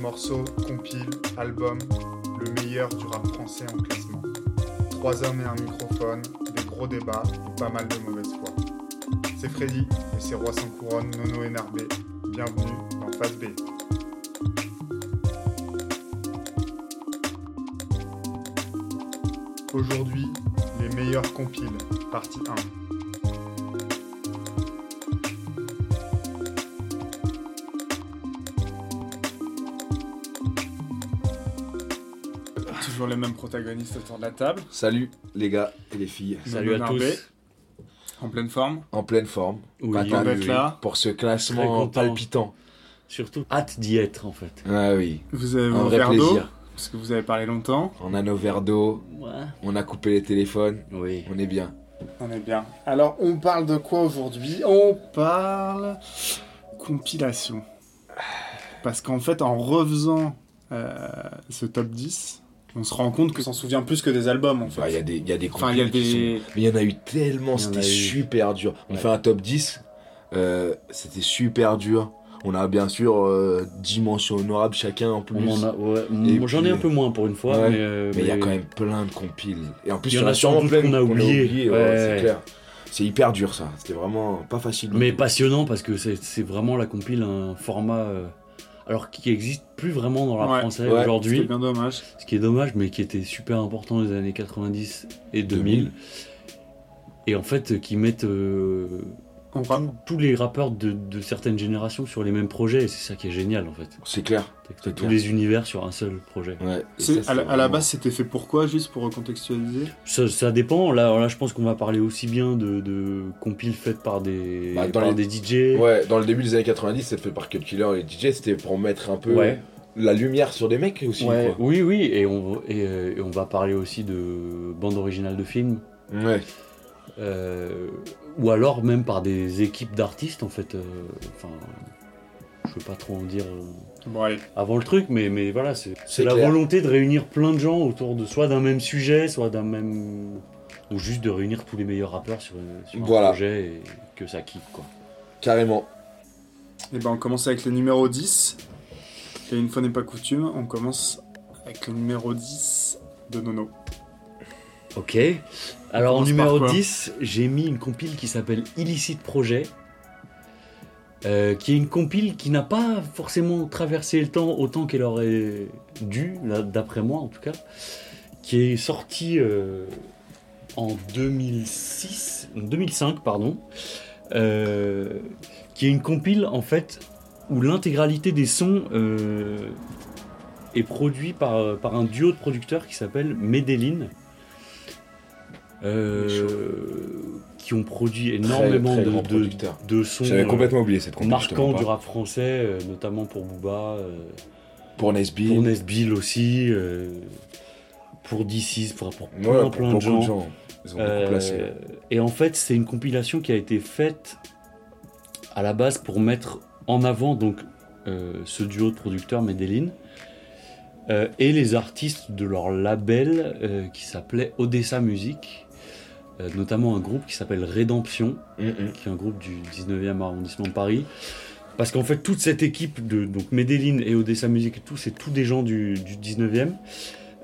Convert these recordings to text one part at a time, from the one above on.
Morceaux, compile, album, le meilleur du rap français en classement. Trois hommes et un microphone, des gros débats et pas mal de mauvaise foi. C'est Freddy et ses rois sans couronne, Nono et Narbé. Bienvenue dans Phase B. Aujourd'hui, les meilleurs compiles, partie 1. Toujours les mêmes protagonistes autour de la table. Salut les gars et les filles. Salut à tous. En pleine forme. En pleine forme. Oui, d'être là. Pour ce classement palpitant. Surtout hâte d'y être en fait. Ah oui, Vous avez un vos vrai verres d'eau, plaisir. parce que vous avez parlé longtemps. On a nos verres d'eau, Ouais. on a coupé les téléphones, Oui. on est bien. On est bien. Alors, on parle de quoi aujourd'hui? On parle compilation. Parce qu'en fait, en refaisant euh, ce top 10, on se rend compte que s'en souvient plus que des albums, en fait. Bah, Il y a des, il y a des Enfin, il y a compiles qui des... sont- Mais il y en a eu tellement, c'était eu. super dur. On Ouais. fait un top 10, euh, c'était super dur. On a bien sûr euh, 10 mentions honorables chacun en plus. Ouais. J'en ai un peu moins pour une fois, Ouais. mais, euh, Mais il y a quand même plein de compiles. Et en plus, Il y en a sûrement plein qu'on a oublié. ouais, Ouais. c'est clair. C'est hyper dur ça. C'était vraiment pas facile. mais passionnant parce que c'est c'est vraiment la compile un format euh, alors qui existe plus vraiment dans la Ouais. français Ouais. aujourd'hui, C'était bien dommage. ce qui est dommage, mais qui était super important les années 90 et 2000. 2000. Et en fait, euh, qui mettent euh, On tous- tous les rappeurs de, de certaines générations sur les mêmes projets, et c'est ça qui est génial en fait. C'est clair. T'as- tous clair. les univers sur un seul projet. Ouais. Ça, à, la, à base, c'était fait pourquoi, juste pour recontextualiser? Ça, ça dépend. Là, là, je pense qu'on va parler aussi bien de, de compiles faites par des, Bah, dans par les- des DJ. Ouais, dans le début des années 90, c'était fait par Cut Killer et les DJ, c'était pour mettre un peu Ouais. la lumière sur des mecs aussi. Ouais, quoi. oui, oui, et on, et, euh, et on va parler aussi de bandes originales de films, Ouais. euh, ou alors même par des équipes d'artistes en fait. euh, Enfin, je veux pas trop en dire euh, Bon, allez. avant le truc, mais, mais voilà, c'est C'est c'est la clair. volonté de réunir plein de gens autour de soit d'un même sujet, soit d'un même. ou juste de réunir tous les meilleurs rappeurs sur, sur Voilà. un projet et que ça kiffe quoi. Carrément. Et ben, on commence avec le numéro 10. Et une fois n'est pas coutume, on commence avec le numéro 10 de Nono. Ok. Alors en numéro par quoi 10, j'ai mis une compile qui s'appelle Illicite Projet. euh, qui est une compile qui n'a pas forcément traversé le temps autant qu'elle aurait dû, d'après moi en tout cas, qui est sortie euh, en 2006, 2005 pardon, euh, qui est une compile en fait où l'intégralité des sons est produit par, par un duo de producteurs qui s'appelle Medellin. Euh, qui ont produit énormément très de, sons J'avais euh, complètement oublié cette marquants du rap français, euh, notamment pour Booba, euh, Pour Nesby. pour Nesbill aussi, euh, pour D6, pour, pour plein, Ouais, pour plein de gens. de gens. Ils ont beaucoup Euh, placé. et en fait, c'est une compilation qui a été faite à la base pour mettre en avant donc euh, ce duo de producteurs Medellin euh, et les artistes de leur label euh, qui s'appelait Odessa Music, euh, notamment un groupe qui s'appelle Rédemption, Mm, qui est un groupe du 19e arrondissement de Paris. Parce qu'en fait, toute cette équipe de donc Medellin et Odessa Music et tout, c'est tous des gens du, du 19e.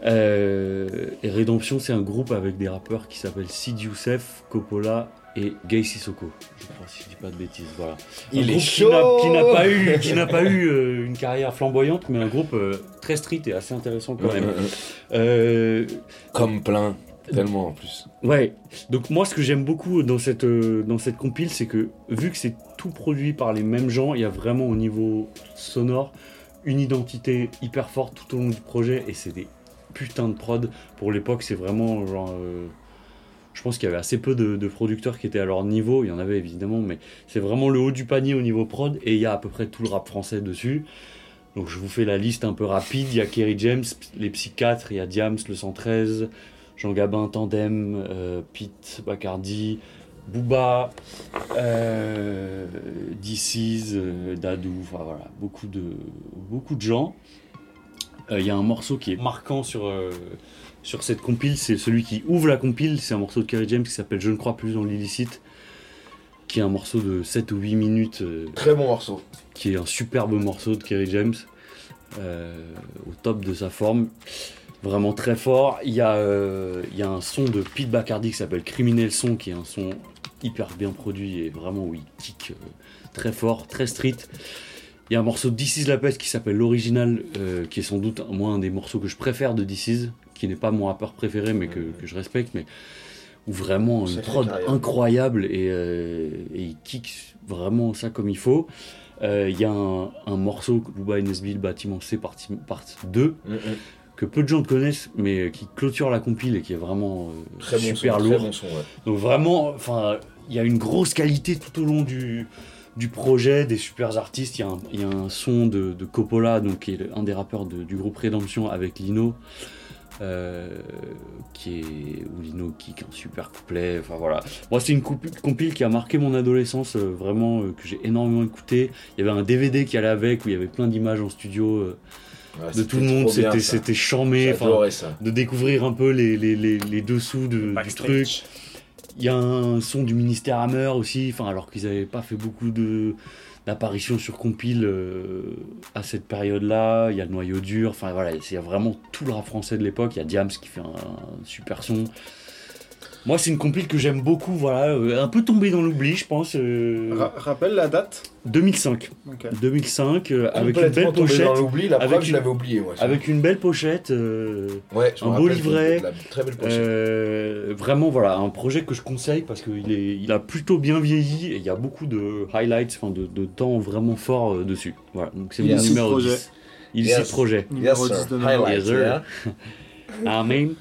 Euh, et Rédemption, c'est un groupe avec des rappeurs qui s'appellent Sid Youssef, Coppola et Gay Sissoko. Je crois, si je dis pas de bêtises. Voilà. Un Il est groupe qui chaud n'a- Qui n'a pas eu, qui n'a pas eu euh, une carrière flamboyante, mais un groupe euh, très street et assez intéressant quand même. Euh, Comme plein. Tellement en plus. Ouais, donc moi ce que j'aime beaucoup dans cette, euh, dans cette compile, c'est que vu que c'est tout produit par les mêmes gens, il y a vraiment au niveau sonore une identité hyper forte tout au long du projet et c'est des putains de prod. Pour l'époque, c'est vraiment genre. euh, je pense qu'il y avait assez peu de, de producteurs qui étaient à leur niveau, il y en avait évidemment, mais c'est vraiment le haut du panier au niveau prod et il y a à peu près tout le rap français dessus. Donc je vous fais la liste un peu rapide. Il y a Kerry James, les Psychiatres, il y a Diams, le 113, Jean Gabin, Tandem, euh, Pete, Bacardi, Booba, euh, DC's, euh, Dadou, enfin voilà, beaucoup de, beaucoup de gens. Euh, Il y a un morceau qui est marquant sur, euh, sur cette compile, c'est celui qui ouvre la compile, c'est un morceau de Kerry James qui s'appelle Je ne crois plus dans l'illicite, qui est un morceau de 7 ou 8 minutes, Très bon morceau. qui est un superbe morceau de Kerry James. au top de sa forme. Vraiment très fort. Il y, a, euh, il y a un son de Pete Bacardi qui s'appelle Criminel Son, qui est un son hyper bien produit et vraiment où il kick euh, très fort, très street. Il y a un morceau de This is La Peste qui s'appelle L'Original, euh, qui est sans doute moi un des morceaux que je préfère de This is, qui n'est pas mon rappeur préféré mais que, que je respecte, mais où vraiment une prod incroyable et, et il kick vraiment ça comme il faut. Il y a un, un morceau Booba Nesby, le bâtiment C, partie, partie 2, Mm, mm. Que peu de gens connaissent, mais qui clôture la compile et qui est vraiment euh, Très bon super son, lourd. Très bon son, ouais. Donc vraiment, enfin, il y a une grosse qualité tout au long du, du projet, des super artistes. Il y, a un- il y a un son de, de Coppola, donc qui est un des rappeurs de- du groupe Redemption avec Lino, euh, qui est où Lino kick un super couplet. Enfin voilà. Moi, c'est une compile qui a marqué mon adolescence, euh, vraiment euh, que j'ai énormément écouté. Il y avait un DVD qui allait avec où il y avait plein d'images en studio Ouais, de tout le monde. C'était c'était charmé. Enfin, J'adorais ça. de découvrir un peu les, les, les, les dessous de, du truc. Il y a un son du ministère Hammer aussi, enfin, alors qu'ils n'avaient pas fait beaucoup de d'apparitions sur compile euh, à cette période-là. Il y a le noyau dur, enfin voilà, il y a vraiment tout le rap français de l'époque. Il y a Diams qui fait un, un super son. Moi, c'est une compile que j'aime beaucoup, voilà, euh, un peu tombé dans l'oubli, je pense. euh, Ra- rappelle la date? 2005. Ok. 2005, euh, avec une belle pochette. dans l'oubli, la avec preuve, je l'avais oublié, moi. Avec une belle pochette. euh, Ouais, un beau livret. la Très belle pochette. Euh, vraiment, voilà, un projet que je conseille parce qu'il est, il a plutôt bien vieilli et il y a beaucoup de highlights, enfin de, de temps vraiment fort euh, dessus. Voilà, donc c'est mon numéro projets. 10. Il Yes. projet. Numéro Yes, 10 sir. de numéro. Highlight, Yes, sir. yeah. Amen.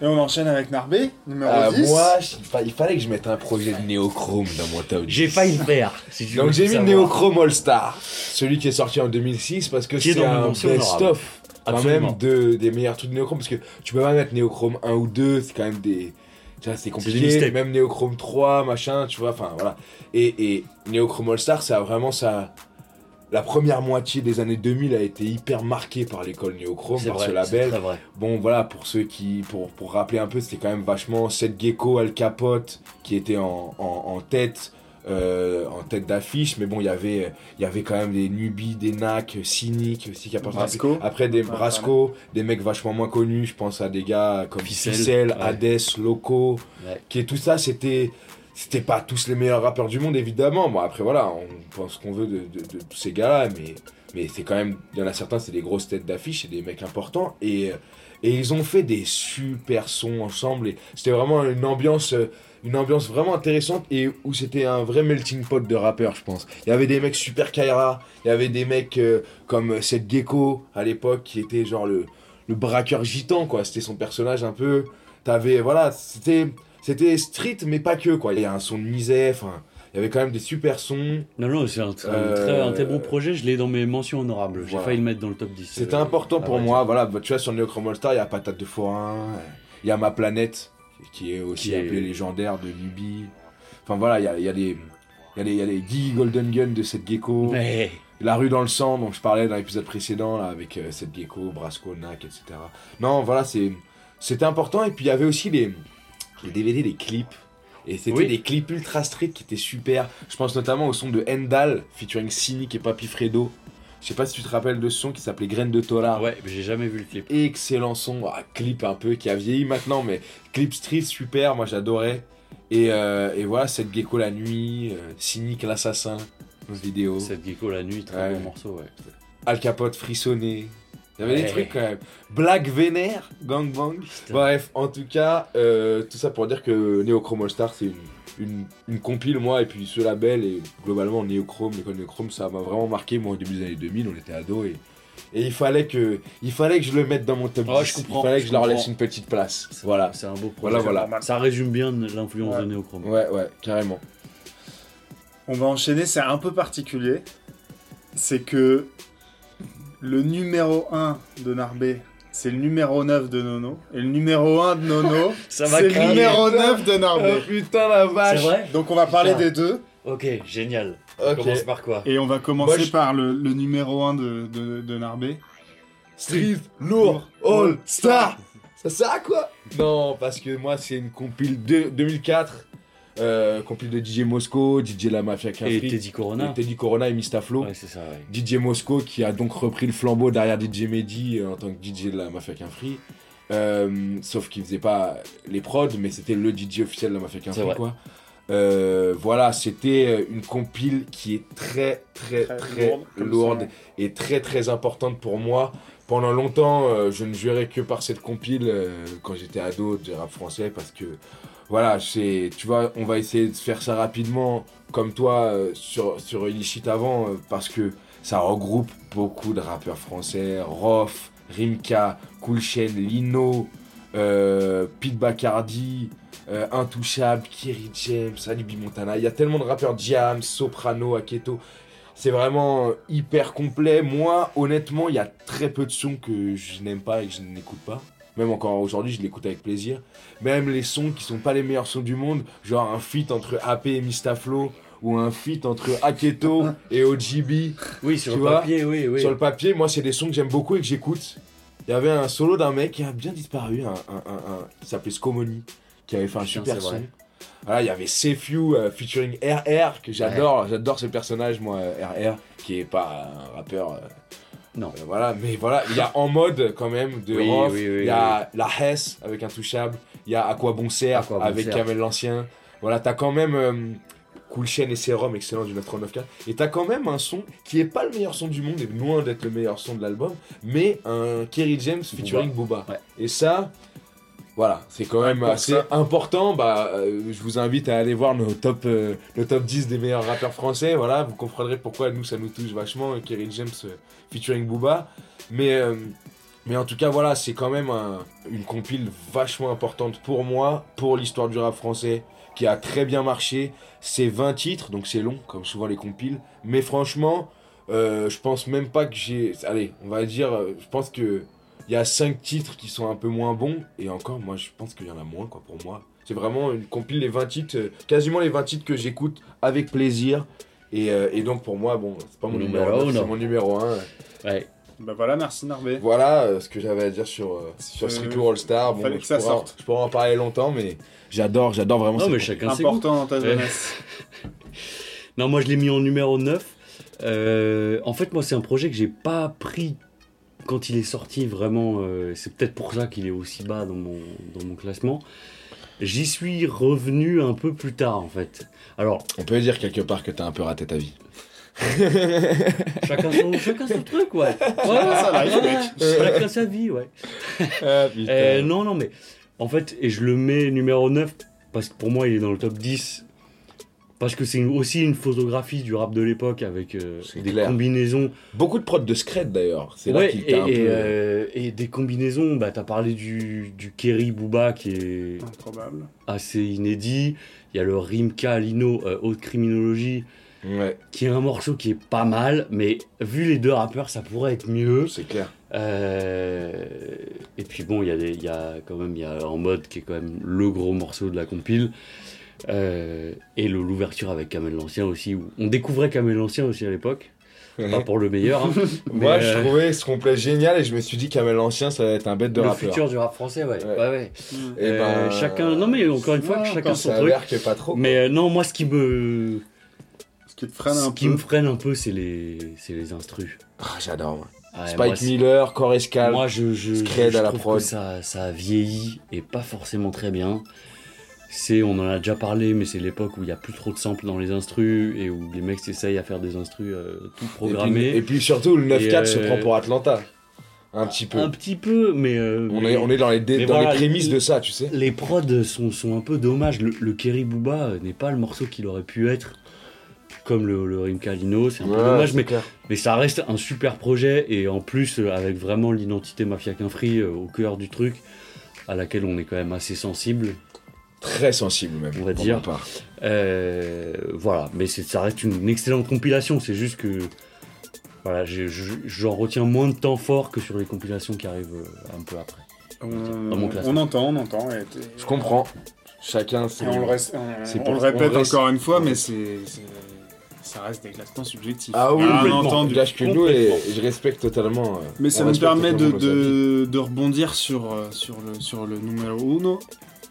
Et on enchaîne avec Narbé, numéro 10. moi, je- il fa- il fallait que je mette un projet de néochrome dans mon top 10. J'ai failli le faire. Si tu Donc j'ai mis le savoir. Néochrome All Star, celui qui est sorti en 2006 parce que Qui est c'est dans un best-of quand Absolument. même de, des meilleurs trucs de Néochrome parce que tu peux pas mettre Néochrome 1 ou 2, c'est quand même des... tu vois, C'est compliqué, mixtapes. même Néochrome 3, machin, tu vois, enfin voilà. Et, et Néochrome All Star, ça a vraiment ça... La première moitié des années 2000 a été hyper marquée par l'école Néochrome, par vrai, ce c'est label. très vrai. Bon voilà, pour ceux qui, pour, pour rappeler un peu, c'était quand même vachement Seth Gecko, Al Capote qui était en, en, en tête, euh, en tête d'affiche, mais bon il y avait, il y avait quand même des Nubi, des Nac, Cynic aussi qui Brasco. Après des Ouais, Brasco, des mecs vachement moins connus, je pense à des gars comme Ficelle, Ficelle, ouais. Hades, Loco, Ouais. qui est tout ça, c'était c'était pas tous les meilleurs rappeurs du monde évidemment. Bon après voilà, on pense qu'on veut de, tous ces gars-là, mais c'est quand même il y en a certains c'est des grosses têtes d'affiche, c'est des mecs importants et ils ont fait des super sons ensemble c'était vraiment une ambiance vraiment intéressante et où c'était un vrai melting pot de rappeurs je pense. Il y avait des mecs super Kaira, il y avait des mecs euh, comme Seth Gecko à l'époque qui était genre le le braqueur gitan quoi, c'était son personnage un peu t'avais voilà, c'était c'était street mais pas que quoi. Il y a un son de misère, enfin il y avait quand même des super sons. Non, non, c'est un, très- un Euh, très, un très bon projet. Je l'ai dans mes mentions honorables. J'ai Voilà. failli le mettre dans le top 10. C'était euh, important pour vrai moi. dire. Voilà, bah, tu vois, sur Neochrome All Star, il y a Patate de Forain, euh, il y a Ma Planète, qui est aussi Qui est- appelée légendaire de Nubi. Enfin voilà, il y a, il y a des. Il y a les, il y a les 10 Golden Gun de cette gecko. La rue dans le sang, dont je parlais dans l'épisode précédent, là, avec euh, cette gecko, Brasco, Nac, etc. Non, voilà, c'est, c'était important. Et puis il y avait aussi les, les DVD, les clips. Et c'était Oui. des clips ultra street qui étaient super. Je pense notamment au son de Endal, featuring Cynic et Papi Fredo. Je sais pas si tu te rappelles de ce son qui s'appelait Graines de Tola. ouais, mais j'ai jamais vu le clip. Excellent son, Ah, clip un peu qui a vieilli maintenant, mais clip street super, moi j'adorais. Et, euh, et voilà, cette gecko la nuit, euh, Cynic l'assassin, nos vidéos. Cette gecko la nuit, très Ouais. bon morceau, ouais. Al Capote frissonné. Il y avait des trucs quand même. Black Vénère, Gangbang. Putain. Bref, en tout cas, euh, tout ça pour dire que Neochrome All Star, c'est une, une, une compile, moi, et puis ce label, et globalement, Neochrome, l'école Neochrome, ça m'a vraiment marqué. Moi, au début des années 2000, on était ados, et, et il, fallait que, il fallait que je le mette dans mon top Ouais, 10. je comprends, il fallait que je je leur laisse une petite place. Voilà. C'est un beau projet. Voilà, voilà. Ça résume bien l'influence Ouais. de Néochrome. Ouais, ouais, carrément. On va enchaîner, c'est un peu particulier. C'est que le numéro 1 de Narbé, c'est le numéro 9 de Nono. Et le numéro 1 de Nono, Ça va c'est le numéro 9 de Narbé. Oh, putain la C'est vache vrai Donc on va parler Putain. des deux. Ok, génial. On Ok. commence par quoi Et on va commencer Moi, je- par le, le numéro 1 de, de, de Narbé. Street Lourd All Star Ça sert à quoi? Non, parce que moi, c'est une compile de 2004. Euh, compil de DJ Mosco, DJ La Mafia Et Cafri, Teddy Corona. et Teddy Corona et Mistaflo. Ouais, c'est ça, ouais. DJ Mosco qui a donc repris le flambeau derrière DJ Mehdi euh, en tant que DJ de la Mafia Free. Euh, sauf qu'il faisait pas les prods, mais c'était le DJ officiel de la Mafia vrai. quoi. Euh, voilà, c'était euh, une compile qui est très très très, Très lourde, et très très importante pour moi. Pendant longtemps, euh, je ne jurais que par cette compile euh, quand j'étais ado de rap français parce que voilà, tu vois, on va essayer de faire ça rapidement comme toi euh, sur sur Illicit avant euh, parce que ça regroupe beaucoup de rappeurs français, Rof, Rimka, Cool Chain, Lino, euh, Pete Bacardi, euh, Intouchable, Kerry James, Alibi Montana. Il y a tellement de rappeurs, Jam, Soprano, Aketo. C'est vraiment euh, hyper complet. Moi, honnêtement, il y a très peu de sons que je n'aime pas et que je n'écoute pas. Même encore aujourd'hui, je l'écoute avec plaisir. Même les sons qui sont pas les meilleurs sons du monde, genre un feat entre AP et Mistaflo, ou un feat entre Aketo et OGB. Oui, sur le papier, oui, oui. Sur le papier, moi, c'est des sons que j'aime beaucoup et que j'écoute. Il y avait un solo d'un mec qui a bien disparu, un, un, un, qui s'appelait Scomoni, qui avait fait un Putain, super son. Voilà, il y avait Sefiu euh, featuring RR, que j'adore, j'adore ce personnage, moi, RR, qui est pas un rappeur. euh, Non. euh, voilà, mais voilà, il y a En Mode quand même de Oui, Rof, oui, il oui, y a La Hesse avec Intouchable, il y a À quoi bon sert bon avec sert. Kamel l'Ancien. Voilà, t'as quand même euh, Cool Chain et Serum, excellent du 939K. Et t'as quand même un son qui est pas le meilleur son du monde, et loin d'être le meilleur son de l'album, mais un Kerry James featuring Booba. Ouais. Et ça, voilà, c'est quand même assez ça. important. Bah, euh, je vous invite à aller voir nos top, euh, le top 10 des meilleurs rappeurs français. Voilà, vous comprendrez pourquoi nous ça nous touche vachement. et Kerry James euh, featuring Booba. Mais, euh, mais en tout cas, voilà, c'est quand même un- une compile vachement importante pour moi, pour l'histoire du rap français, qui a très bien marché. C'est 20 titres, donc c'est long, comme souvent les compiles. Mais franchement, euh, je pense même pas que j'ai. Allez, on va dire, euh, je pense que. Il y a 5 titres qui sont un peu moins bons, et encore, moi je pense qu'il y en a moins, quoi, pour moi. C'est vraiment une compile, les 20 titres, euh, quasiment les 20 titres que j'écoute avec plaisir. Et, euh, et donc pour moi, bon, c'est pas mon Numéro numéro 1, c'est mon numéro 1. Ouais. Bah voilà, merci Narbé. Voilà euh, ce que j'avais à dire sur, euh, sur Street Tour All Star. Bon, fallait je, que ça pourrais, en- sorte. je pourrais en parler longtemps, mais j'adore, j'adore vraiment Non, mais chacun goûts. Important dans ta jeunesse. Non, moi je l'ai mis en numéro 9. Euh, en fait, moi, c'est un projet que j'ai pas pris quand il est sorti vraiment. euh, c'est peut-être pour ça qu'il est aussi bas dans mon, dans mon classement. J'y suis revenu un peu plus tard en fait. Alors, On peut dire quelque part que t'as un peu raté ta vie. chacun son, chacun son truc, ouais. Chacun sa vie, ouais. Ah, Euh, non, non, mais en fait, et je le mets numéro 9 parce que pour moi, il est dans le top 10. Parce que c'est aussi une photographie du rap de l'époque avec euh, des clair. combinaisons. Beaucoup de prods de Scred d'ailleurs. C'est là qu'il et, t'a un et, peu. euh, et des combinaisons, bah, t'as parlé du, du Kerry Booba qui est Improbable. assez inédit. Il y a le Rimka Lino, euh, Haute Criminologie, Ouais, qui est un morceau qui est pas mal, mais vu les deux rappeurs, ça pourrait être mieux. c'est clair. Euh, et puis bon, il y, a des- il y a quand même, il y a En Mode qui est quand même le gros morceau de la compile. Euh, et le- l'ouverture avec Kamel l'Ancien aussi. Où on découvrait Kamel l'Ancien aussi à l'époque. Pas pour le meilleur. hein. Moi, Mais, je euh, trouvais ce complet génial et je me suis dit qu'Amel l'Ancien, ça va être un bête de le rappeur. futur du rap français, ouais. Ouais. ouais, ouais. Et Euh, ben, chacun- non, mais encore une fois, chacun son truc. pas trop. Mais euh, non, moi, ce qui me, Ce qui te freine ce un qui peu. me freine un peu, c'est les, c'est les instrus. Ah, J'adore. moi. Ouais, Spike moi, Miller, Corey Escal. Moi, je, je, je à la trouve prod. que ça, ça a vieilli et pas forcément très bien. C'est, on en a déjà parlé, mais c'est l'époque où il n'y a plus trop de samples dans les instrus et où les mecs essayent à faire des instrus euh, tout Et puis, programmés. et puis surtout, le 9-4 Et, se euh, prend pour Atlanta. Un petit peu. Un petit peu, mais. euh, On mais est, on est dans les, dé- mais dans voilà, les prémices de ça, tu sais. Les prods sont, sont un peu dommages. Le, le Kerry Booba n'est pas le morceau qu'il aurait pu être, comme le, le Rimka Lino, c'est un peu dommage, mais, clair. mais ça reste un super projet et en plus, avec vraiment l'identité Mafia Qu'un Free au cœur du truc, à laquelle on est quand même assez sensible. Très sensible, même. On va pour dire. ma part. Euh, voilà, mais ça reste une excellente compilation. C'est juste que voilà, j'en retiens moins de temps fort que sur les compilations qui arrivent euh, un peu après. On, Dans mon classement. on entend, on entend. Et, Je comprends. Chacun, c'est. et on le, reste- on- c'est on pour- le répète on reste- encore une fois, mais c'est, ça reste des classements subjectifs. Ah oui, Bien complètement. entendu. Gage que nous et, je respecte totalement. euh, Mais ça me permet de, de, de rebondir sur, sur, le, sur le numéro uno.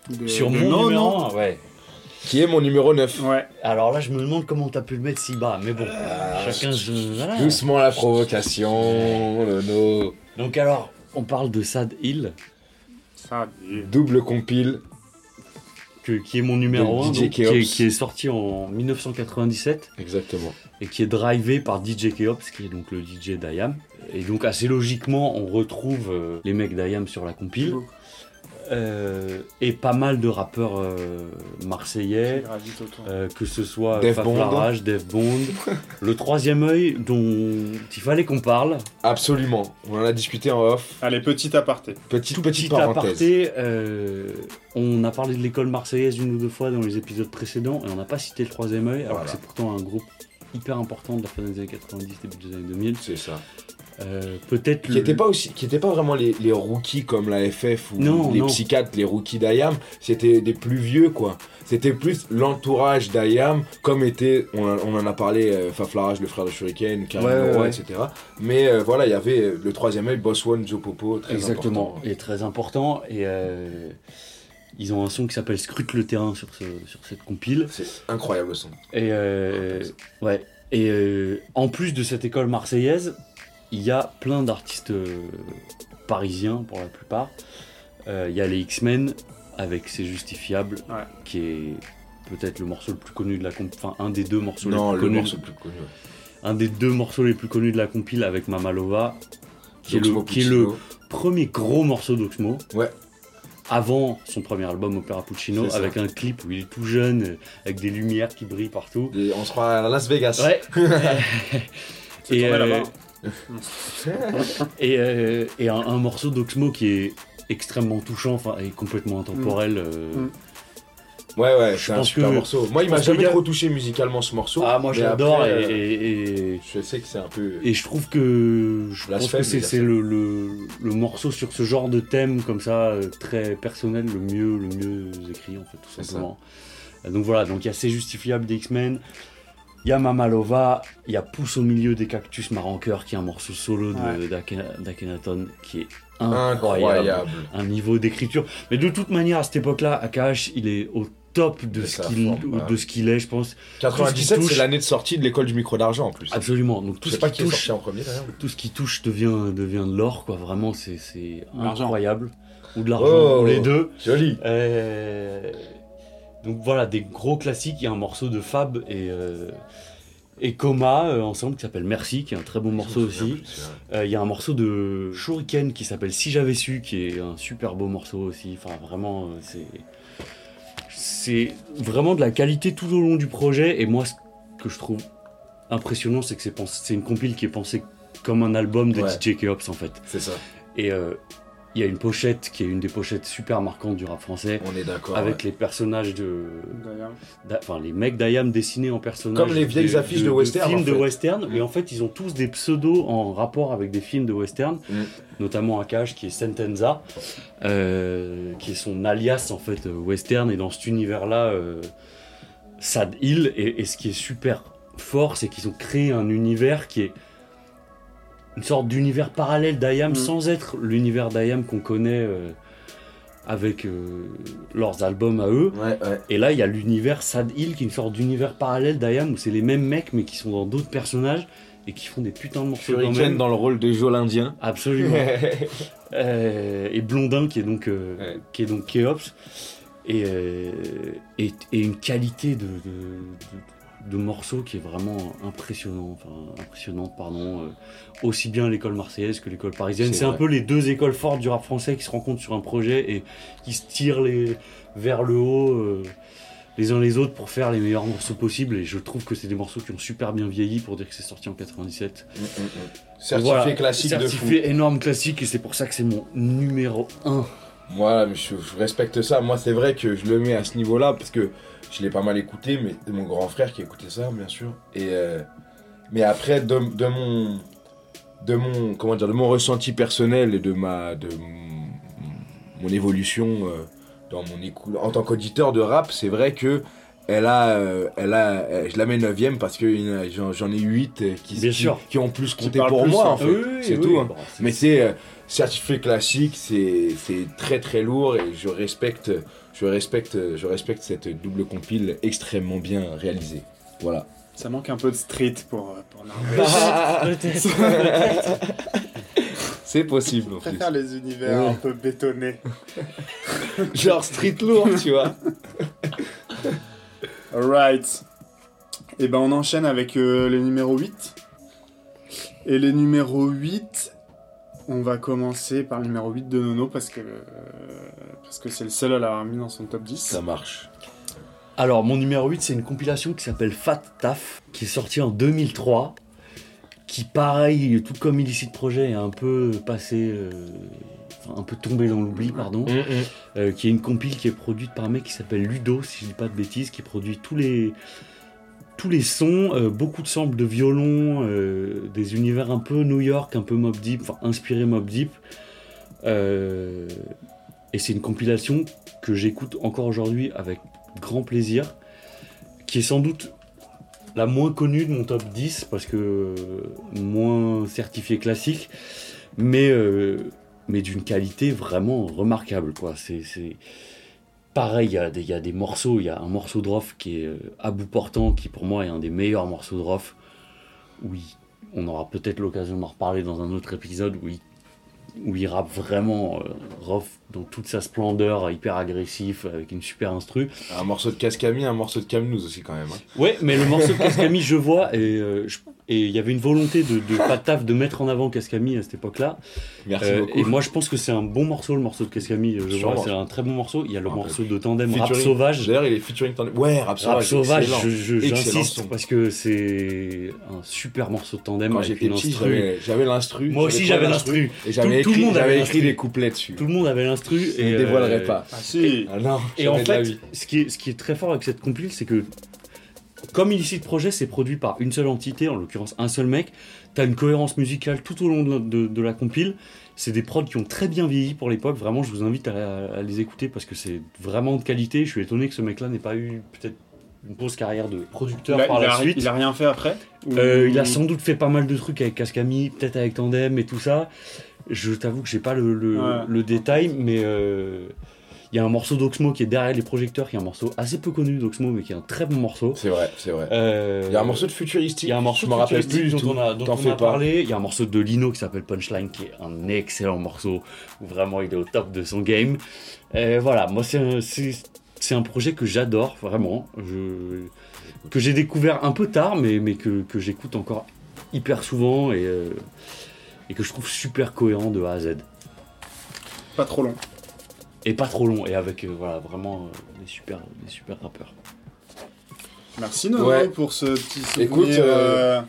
De- Sur de mon numéro ouais. Qui est mon numéro 9. Ouais. Alors là, je me demande comment t'as pu le mettre si bas, mais bon, chacun se. voilà. Doucement la provocation, Nono. Donc alors, on parle de Sad Hill, Ça, et- Double compile. que- qui est mon numéro De 1, DJ qui, Keops. est, qui est sorti en 1997 Exactement. et qui est drivé par DJ Keops, qui est donc le DJ d'IAM. Et donc assez logiquement, on retrouve euh, les mecs d'IAM sur la compile. Euh, et pas mal de rappeurs euh, marseillais, euh, que ce soit Def Bond. Def Bond, le troisième œil dont il fallait qu'on parle. Absolument. On en a discuté en off. Allez, petit aparté. Petite, Tout petite petit parenthèse. aparté, euh, on a parlé de l'école marseillaise une ou deux fois dans les épisodes précédents et on n'a pas cité le troisième œil, alors Voilà. que c'est pourtant un groupe hyper important de la fin des années 90, début des années 2000. C'est ça. Euh, Peut-être Qui le- n'étaient pas aussi, qui étaient pas vraiment les, les rookies comme la FF ou Non, les non. psychiatres, les rookies d'IAM. C'était des plus vieux quoi. C'était plus l'entourage d'IAM, comme était, on, en- on en a parlé, euh, Faflarage, le frère de Shuriken, Karim Ouais, ouais. etc. Mais euh, voilà, il y avait euh, le troisième œil, Boss One, Joe Popo, très Exactement, important. et très important. Et euh, ils ont un son qui s'appelle Scrute le terrain sur, ce, sur cette compile. C'est incroyable le son. Et euh, ouais. Et euh, en plus de cette école marseillaise, il y a plein d'artistes euh, parisiens pour la plupart. Euh, Il y a les X-Men avec C'est justifiable, Ouais. qui est peut-être le morceau le plus connu de la compile, enfin un des deux morceaux Non, les le plus connus, morceau le plus connu. ouais. un des deux morceaux les plus connus de la compile avec Mamalova, qui est, le, qui est le premier gros morceau d'Oxmo. Ouais. Avant son premier album Opera Puccino, ça. avec un clip où il est tout jeune, avec des lumières qui brillent partout. Et on se croit à Las Vegas. Ouais. Et, euh. et, euh, et un, un morceau d'Oxmo qui est extrêmement touchant, enfin et complètement intemporel. euh. Mm. Ouais, ouais, c'est un pense super que- morceau. Moi, il je m'a pense jamais y a- trop touché musicalement ce morceau. Ah moi mais j'adore après, et, euh, et- et- Je sais que c'est un peu. et je trouve que je pense Blasphème, que c'est le, le, le morceau sur ce genre de thème comme ça euh, très personnel le mieux le mieux écrit en fait tout C'est simplement. Euh, Donc voilà donc il y a C'est justifiable des X-Men. Il y a Mamalova, il y a Pousse au milieu des cactus marranqueurs qui est un morceau solo de Ouais. d'Ake- d'Akhenaton qui est incroyable. Incroyable. un niveau d'écriture. Mais de toute manière, à cette époque-là, Akash, il est au top de ce qu'il forme, voilà. de ce qu'il est, je pense. 97, touche- c'est l'année de sortie de l'école du micro d'argent en plus. Absolument. Donc tout ce qui touche, en premier tout ce qui touche devient devient de l'or, quoi. Vraiment, c'est incroyable. Ou de l'argent, Oh. ou les deux. Joli. Donc voilà, des gros classiques. Il y a un morceau de Fab et euh, et Coma euh, ensemble qui s'appelle Merci, qui est un très bon morceau aussi. Euh, Il y a un morceau de Shuriken qui s'appelle Si j'avais su, qui est un super beau morceau aussi. Enfin, vraiment, c'est. C'est vraiment de la qualité tout au long du projet. Et moi, ce que je trouve impressionnant, c'est que c'est une compile qui est pensée comme un album de Ouais. DJ Keops en fait. C'est ça. Et il y a une pochette qui est une des pochettes super marquantes du rap français. On est d'accord. avec ouais. les personnages de. Enfin, les mecs d'Ayam dessinés en personnages. Comme les vieilles affiches de western, films en de fait. western. Et en fait, ils ont tous des pseudos en rapport avec des films de western. Mm. Notamment Akash qui est Sentenza, euh, qui est son alias en fait euh, western. Et dans cet univers-là, euh, Sad Hill. Et, et ce qui est super fort, c'est qu'ils ont créé un univers qui est une sorte d'univers parallèle d'Ayam Mm. sans être l'univers d'Ayam qu'on connaît euh, avec euh, leurs albums à eux. Ouais, ouais. Et là, il y a l'univers Sad Hill qui est une sorte d'univers parallèle d'Ayam où c'est les mêmes mecs mais qui sont dans d'autres personnages et qui font des putains de morceaux quand même. dans le rôle de Joe l'Indien. Absolument. Euh, et Blondin qui est donc euh, Ouais. qui est donc Keops et, euh, et, et une qualité de, de, de- de morceaux qui est vraiment impressionnant, enfin impressionnante pardon, euh, aussi bien l'école marseillaise que l'école parisienne. C'est un peu les deux écoles fortes du rap français qui se rencontrent sur un projet et qui se tirent les, vers le haut. euh, les uns les autres pour faire les meilleurs morceaux possibles et je trouve que c'est des morceaux qui ont super bien vieilli pour dire que c'est sorti en 97 Mm, mm, mm. Certifié Voilà, classique de fou. certifié énorme classique et c'est pour ça que c'est mon numéro 1 Voilà, je, je respecte ça. Moi, c'est vrai que je le mets à ce niveau-là parce que je l'ai pas mal écouté, mais c'est mon grand frère qui écoutait ça, bien sûr. Et euh, mais après, de, de mon de mon comment dire, de mon ressenti personnel et de ma de mon, mon évolution euh, dans mon écoute en tant qu'auditeur de rap, c'est vrai que elle a, euh, elle a, euh, je la mets 9ème parce que j'en j'en ai 8 qui, qui, qui ont plus compté pour plus, moi hein. en fait. Oui, c'est oui, tout. hein. bon, c'est- Mais c'est euh, certifié classique, c'est très très lourd et je respecte, je respecte, je respecte cette double compile extrêmement bien réalisée. Voilà. Ça manque un peu de street pour, euh, pour. C'est possible en Je plus. préfère les univers Ouais. un peu bétonnés. Genre street lourd, tu vois. Alright. Et ben on enchaîne avec euh, les numéros 8. Et les numéros 8, on va commencer par le numéro 8 de Nono parce que euh, parce que c'est le seul à l'avoir mis dans son top 10. Ça marche. Alors, mon numéro 8, c'est une compilation qui s'appelle Fat Taf, qui est sortie en 2003. Qui, pareil, tout comme Illicit Project, est un peu passé. euh, enfin, un peu tombé dans l'oubli, pardon. euh, qui est une compile qui est produite par un mec qui s'appelle Ludo, si je dis pas de bêtises, qui produit tous les tous les sons, euh, beaucoup de samples de violon, euh, des univers un peu New York, un peu Mob Deep, enfin inspiré Mob Deep. Euh, et c'est une compilation que j'écoute encore aujourd'hui avec grand plaisir, qui est sans doute la moins connue de mon top 10 parce que moins certifié classique, mais mais d'une qualité vraiment remarquable. Quoi. C'est... Pareil, il y, a des- il y a des morceaux, il y a un morceau de Rof qui est euh, à bout portant, qui pour moi est un des meilleurs morceaux de Rof. Oui, on aura peut-être l'occasion d'en reparler dans un autre épisode où il, où il rappe vraiment euh, Rof dans toute sa splendeur, hyper agressif, avec une super instru. Un morceau de Cascami, un morceau de Camnews aussi quand même. hein. Ouais, mais le morceau de Cascami, je vois, et euh, je- et il y avait une volonté de, de pas de taf de mettre en avant Cascami à cette époque-là. Merci Euh, beaucoup. et moi, je pense que c'est un bon morceau, le morceau de Cascami. Je Sûrement. vois, c'est un très bon morceau. Il y a le Ah, morceau de Tandem Rap Featuring- Sauvage. D'ailleurs, il est featuring Tandem. Ouais, Rap Sauvage. Rap Sauvage, j'insiste parce que c'est un super morceau de Tandem Quand j'étais petit, j'avais- l'instru. Moi aussi, j'avais l'instru. Et j'avais Tout- tout le écrit, écrit les couplets dessus. Tout le monde avait l'instru. Je et ne dévoilerai euh, pas. Ah si Ah non, Et en fait, vie. ce qui, est, ce qui est très fort avec cette compile, c'est que comme Illicit Project, c'est produit par une seule entité, en l'occurrence un seul mec, t'as une cohérence musicale tout au long de, la- de- de la compile. C'est des prods qui ont très bien vieilli pour l'époque. Vraiment, je vous invite à, à les écouter parce que c'est vraiment de qualité. Je suis étonné que ce mec-là n'ait pas eu peut-être une pause carrière de producteur a, par la a- suite. il a rien fait après Ou- Euh, il a sans doute fait pas mal de trucs avec Cascami, peut-être avec Tandem et tout ça. Je t'avoue que j'ai pas le, le- Ouais. le détail, mais euh, il y a un morceau d'Oxmo qui est derrière les projecteurs, qui est un morceau assez peu connu d'Oxmo, mais qui est un très bon morceau. C'est vrai, c'est vrai. Euh, Il y a un morceau de futuristique. il y a un morceau je me rappelle plus dont on a, dont on pas. parlé. Il y a un morceau de Lino qui s'appelle Punchline, qui est un excellent morceau, où vraiment il est au top de son game. Et voilà, moi c'est un, c'est, c'est un projet que j'adore, vraiment. Je, que j'ai découvert un peu tard, mais, mais que, que j'écoute encore hyper souvent et, euh, et que je trouve super cohérent de A à Z. Pas trop long. Et pas trop long, et avec euh, voilà, vraiment euh, des, super, des super rappeurs. Merci Nono Ouais. pour ce petit souvenir. Écoute, euh, euh,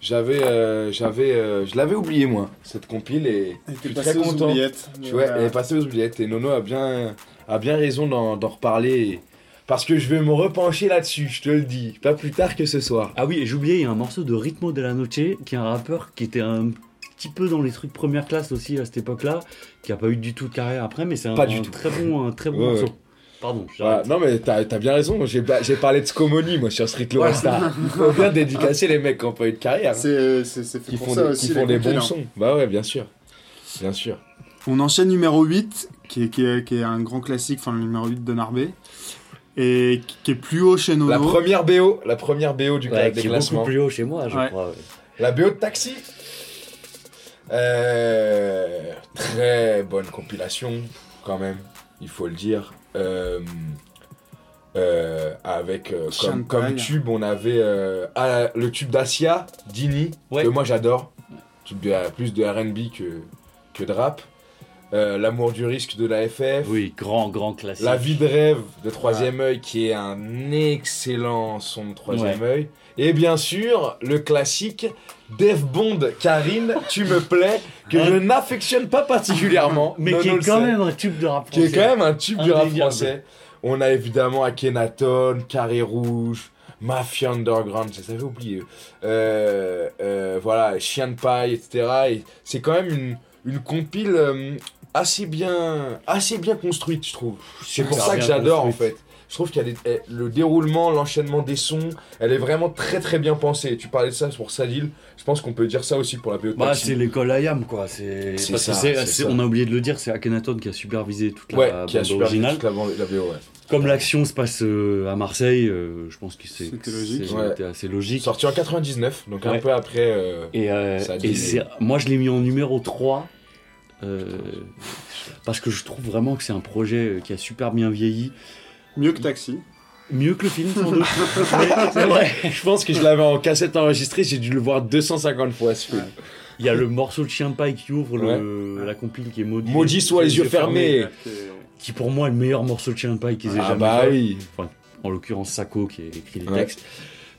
J'avais, euh, j'avais, euh, je l'avais oublié moi cette compile et elle je suis très aux content. oubliettes. Je- ouais, elle est passée aux oubliettes et Nono a bien, a bien raison d'en, d'en reparler parce que je vais me repencher là-dessus. Je te le dis, pas plus tard que ce soir. Ah oui, et j'ai oublié, il y a un morceau de Ritmo de la Noche, qui est un rappeur qui était un petit peu dans les trucs première classe aussi à cette époque-là, qui a pas eu du tout de carrière après, mais c'est un, Pas du un tout. très bon, un très bon Ouais, morceau. ouais. Pardon, Voilà. Non mais t'as, t'as bien raison. J'ai, parlé de Scomoni moi sur Street Lore Star. Il faut bien dédicacer les mecs qui n'ont pas eu de carrière. hein, C'est fait Qui font, ça des, aussi. qui font des bons hein. sons. Bah ouais, bien sûr, bien sûr. On enchaîne numéro 8, qui est, qui est, qui est un grand classique, enfin le numéro 8 de Narbé, et qui- est plus haut chez Nono. La première BO, la première BO du Ouais, des qui est beaucoup plus haut chez moi, je Ouais. crois. ouais. La BO de Taxi. Euh, très bonne compilation, quand même, il faut le dire. Euh, euh, avec euh, comme, tube, on avait euh, ah, le tube d'Asia, Dini, Ouais. que moi j'adore. Tube de, plus de RB que, que de rap. Euh, L'amour du risque de la FF. Oui, grand, grand classique. La vie de rêve de Troisième œil, qui est un excellent son de Troisième œil. Et bien sûr, le classique Dev Bond Karine, tu me plais, que je n'affectionne pas particulièrement. mais qui est quand même un tube de rap Qui est français. quand même un tube rap français. On a évidemment Akhenaton, Carré Rouge, Mafia Underground, ça s'avait oublié. Euh, euh, voilà, Chien de paille, etc. Et c'est quand même une, une compile euh, assez bien, assez bien construite, je trouve. C'est pour ça que j'adore en fait. je trouve qu'il y a des- eh, le déroulement, l'enchaînement des sons, elle est vraiment très très bien pensée. Tu parlais de ça pour Sadil, je pense qu'on peut dire ça aussi pour la BO Bah, c'est l'école IAM, quoi. C'est C'est parce que ça, c'est- c'est c'est- ça. on a oublié de le dire, c'est Akhenaton qui a supervisé toute Ouais, la qui a bande originale. toute la, bande- la BO, ouais. Comme l'action se passe euh, à Marseille, euh, je pense que c'est- C'était logique. c'est- Ouais. c'était assez logique. Sorti en 99, donc un Ouais. peu après. euh, Et, euh, Ça a et dit- c'est- moi, je l'ai mis en numéro 3. Euh, parce que je trouve vraiment que c'est un projet qui a super bien vieilli. Mieux que Taxi. Mieux que le film, sans doute. Vrai. Je pense que je l'avais en cassette enregistrée, j'ai dû le voir 250 fois ce film. Il y a le morceau de Chien paille qui ouvre le- la compile qui est maudit. Maudit soit les yeux fermés. Qui pour moi est le meilleur morceau de Chien paille qu'ils aient Ah jamais bah fait. oui. en l'occurrence Sako qui a écrit les Ouais. textes,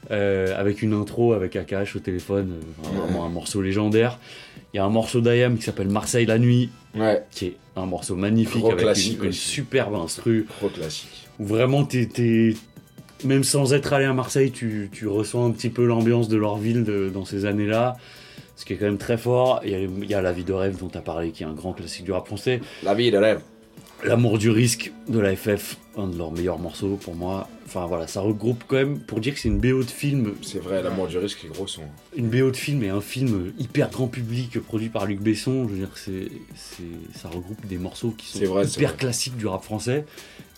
Euh, avec une intro avec Akash au téléphone, euh, vraiment un morceau légendaire. Il y a un morceau d'Ayam qui s'appelle Marseille la nuit, Ouais, qui est un morceau magnifique Gros avec classique une, une aussi. superbe instru, trop classique. où vraiment t'es- même sans être allé à Marseille, tu, tu ressens un petit peu l'ambiance de leur ville de- dans ces années-là. Ce qui est quand même très fort. Il y a, il y a La vie de rêve dont tu as parlé, qui est un grand classique du rap français. La vie de rêve. L'amour du risque de la FF, un de leurs meilleurs morceaux pour moi. Enfin voilà, ça regroupe quand même, pour dire que c'est une BO de film, C'est vrai, l'amour du risque est gros son. une BO de film et un film hyper grand public produit par Luc Besson, je veux dire, c'est, c'est, ça regroupe des morceaux qui sont vrai, hyper classiques du rap français.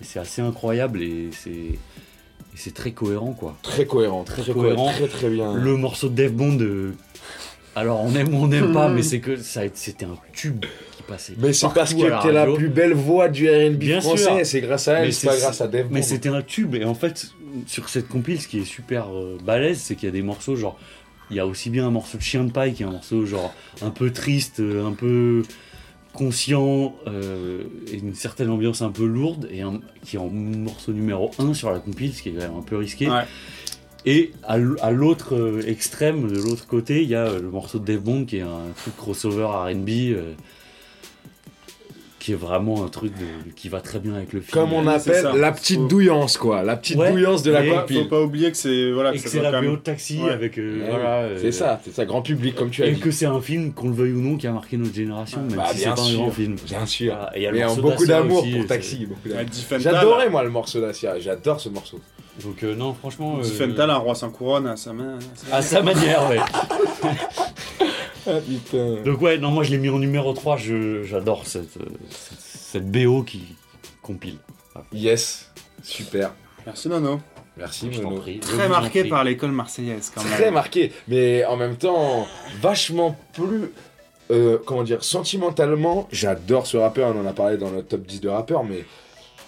Et c'est assez incroyable et c'est, et c'est très cohérent quoi. Très cohérent, Très très, cohérent. très très bien. Le morceau de Dave Bond, euh, alors on aime ou on n'aime pas, mais c'est que ça, c'était un tube qui passait. Mais c'est parce que t'es la plus belle voix du R&B français, c'est grâce à elle, c'est pas grâce à Dave Mais c'était un tube et en fait sur cette compile ce qui est super euh, balèze c'est qu'il y a des morceaux genre il y a aussi bien un morceau de Chien de paille qui est un morceau genre un peu triste, euh, un peu conscient euh, et une certaine ambiance un peu lourde et un- qui est en morceau numéro 1 sur la compile ce qui est quand même un peu risqué. Ouais. Et à l'autre euh, extrême, de l'autre côté, il y a le morceau de Dave Bond qui est un truc crossover R&B euh, qui est vraiment un truc de- qui va très bien avec le film. Comme on appelle la petite Faut- douillance, quoi. La petite Ouais, douillance de la mais- Faut pas oublier que c'est voilà et que c'est la BO de taxi Ouais. avec euh, Ouais, voilà, euh, C'est ça, c'est ça, grand public, comme tu as et dit. que c'est un film qu'on le veuille ou non qui a marqué notre génération même Bah, si c'est bien pas un sûr. grand film Bien sûr. Voilà, et il y a beaucoup d'amour pour c'est- Taxi. J'adorais, moi, le morceau d'Acia. J'adore ce morceau. donc euh, non franchement euh, Diffental, un roi sans couronne à sa main. à sa manière ouais Ah putain. donc ouais non moi je l'ai mis en numéro 3 je- j'adore cette, cette, cette BO qui compile Yes, super. Merci Nono. Merci, je t'en prie Très marqué prie. par l'école marseillaise quand même. Très marqué, mais en même temps, vachement plus. euh, comment dire, sentimentalement, j'adore ce rappeur, on en a parlé dans notre top 10 de rappeurs, mais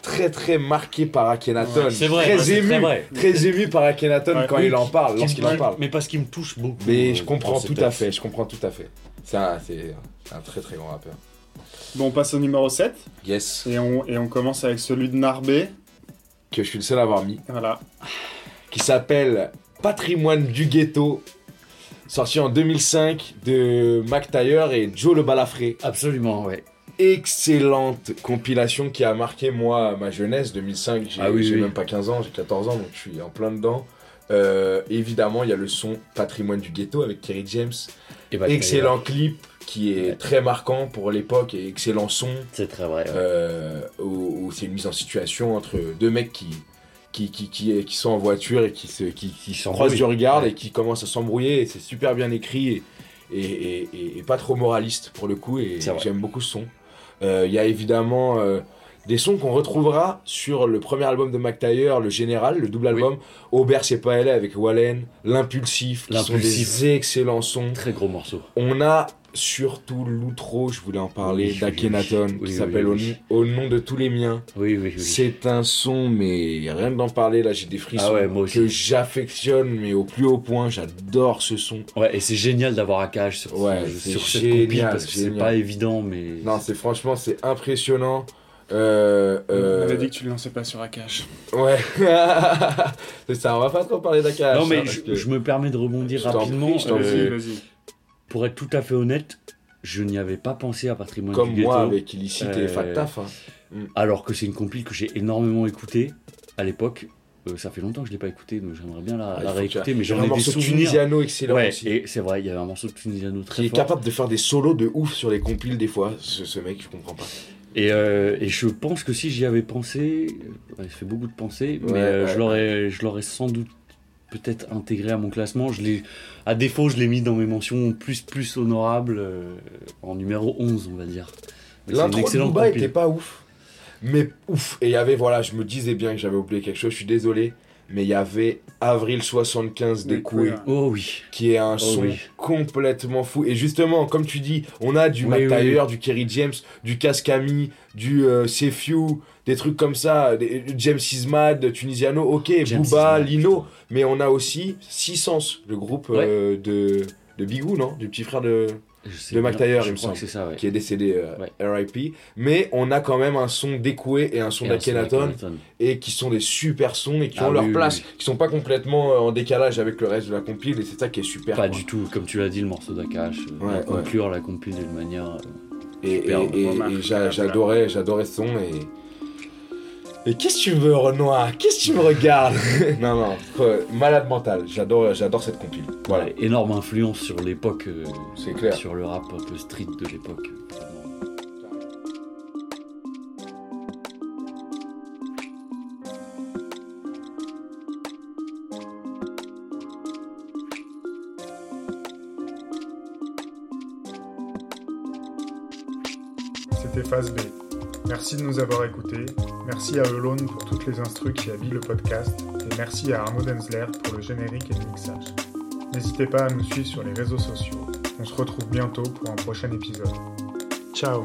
très très marqué par Akhenaton. Ouais, c'est vrai très ouais, ému, très vrai très ému par Akhenaton Ouais. quand il en parle, Qui lorsqu'il en parle. mais parce qu'il me touche beaucoup Mais euh, je comprends dans ces tout à fait, je comprends tout à fait. C'est un, c'est un très très grand rappeur. Bon, on passe au numéro 7 Yes, et on, et on commence avec celui de Narbé. que je suis le seul à avoir mis, Voilà. qui s'appelle Patrimoine du ghetto, sorti en 2005 de Mac Taylor et Joe le Balafré. absolument ouais excellente compilation qui a marqué moi ma jeunesse 2005 j'ai Ah oui, oui. même pas 15 ans j'ai 14 ans donc je suis en plein dedans Euh, évidemment il y a le son patrimoine du ghetto avec Kerry James Et bah, excellent clip qui est Ouais. très marquant pour l'époque et excellent son c'est très vrai ouais. euh, où, où c'est une mise en situation entre deux mecs qui qui, qui, qui, qui sont en voiture et qui se qui, qui croisent du regard Ouais. et qui commencent à s'embrouiller et c'est super bien écrit et, et, et- et- pas trop moraliste pour le coup et j'aime beaucoup ce son. Euh, Il y a évidemment euh, des sons qu'on retrouvera sur le premier album de Taylor, le Général, le double album. Aubert c'est pas elle avec Wallen, L'Impulsif, qui sont des excellents sons. très gros morceau On a surtout l'outro, je voulais en parler, Oui, oui, qui s'appelle oui. au, au nom de tous les miens. oui oui oui C'est un son, mais rien que d'en parler, là j'ai des frissons Ah ouais, moi aussi. que j'affectionne, mais au plus haut point, j'adore ce son. Ouais, et c'est génial d'avoir Akash sur, Ouais, ce- c'est sur cette génial, compile parce que c'est pas évident, mais. Non, c'est franchement, c'est impressionnant. Euh, euh, On avait dit que tu le lançais pas sur Akash. Ouais, c'est ça, on va pas trop parler d'Akash. Non, mais hein, je, que- je me permets de rebondir Je rapidement. prie, je euh, vas-y. Pour être tout à fait honnête, je n'y avais pas pensé à Patrimoine Comme du moi Ghetto, avec Illicite et Euh, Fat Taf. hein. alors que c'est une compile que j'ai énormément écoutée à l'époque. Euh, ça fait longtemps que je l'ai pas écoutée, donc j'aimerais bien la, Ah, la il réécouter, mais Il j'en un ai des morceau souvenirs. tunisiano excellent Ouais, aussi. et c'est vrai, il y avait un morceau de Tunisiano très Qui est fort. capable de faire des solos de ouf sur les compiles des fois, ce, ce mec, je comprends pas. Et, euh, et je pense que si j'y avais pensé, euh, ça fait beaucoup de pensées, mais Ouais, ouais, je l'aurais, je l'aurais sans doute peut-être intégré à mon classement. Je l'ai, à défaut, je l'ai mis dans mes mentions plus plus honorables euh, en numéro 11, on va dire. L'intro de Booba était pas ouf. Mais ouf. Et il y avait, voilà, je me disais bien que j'avais oublié quelque chose, je suis désolé. Mais il y avait Avril 75 des Couilles. Oh oui. qui est un son oui. complètement fou. Et justement, comme tu dis, on a du Oui, Taylor, du Kerry James, du Cascami, du euh, Sefiu, des trucs comme ça, des- James Ismad, Tunisiano, ok, James Booba, Ismad, Lino. putain. Mais on a aussi Six Sens, le groupe euh, de, de Bigou, non? Du petit frère de De bien, Mac Taylor, je il me crois semble, que c'est ça, ouais. qui est décédé euh, Ouais. RIP. Mais on a quand même un son d'Ekoué et un son d'Akhenaton. et qui sont des super sons et qui Ah ont leur oui, place, oui. qui sont pas complètement euh, en décalage avec le reste de la compile et c'est ça qui est super. Pas quoi. du tout, comme tu l'as dit, le morceau d'Akash, euh, Ouais, va ouais. conclure la compile d'une manière. euh, Et, j'adorais ce son et. Et qu'est-ce que tu veux, Renoir? Qu'est-ce que tu me regardes? Non, non, euh, malade mental. J'adore, j'adore cette compile. Voilà, ouais, énorme influence sur l'époque, euh, c'est clair. sur le rap un peu street de l'époque. C'était Phase B. Merci de nous avoir écoutés. Merci à Elone pour toutes les instrus qui habillent le podcast. Et merci à Arnaud Denzler pour le générique et le mixage. N'hésitez pas à nous suivre sur les réseaux sociaux. On se retrouve bientôt pour un prochain épisode. Ciao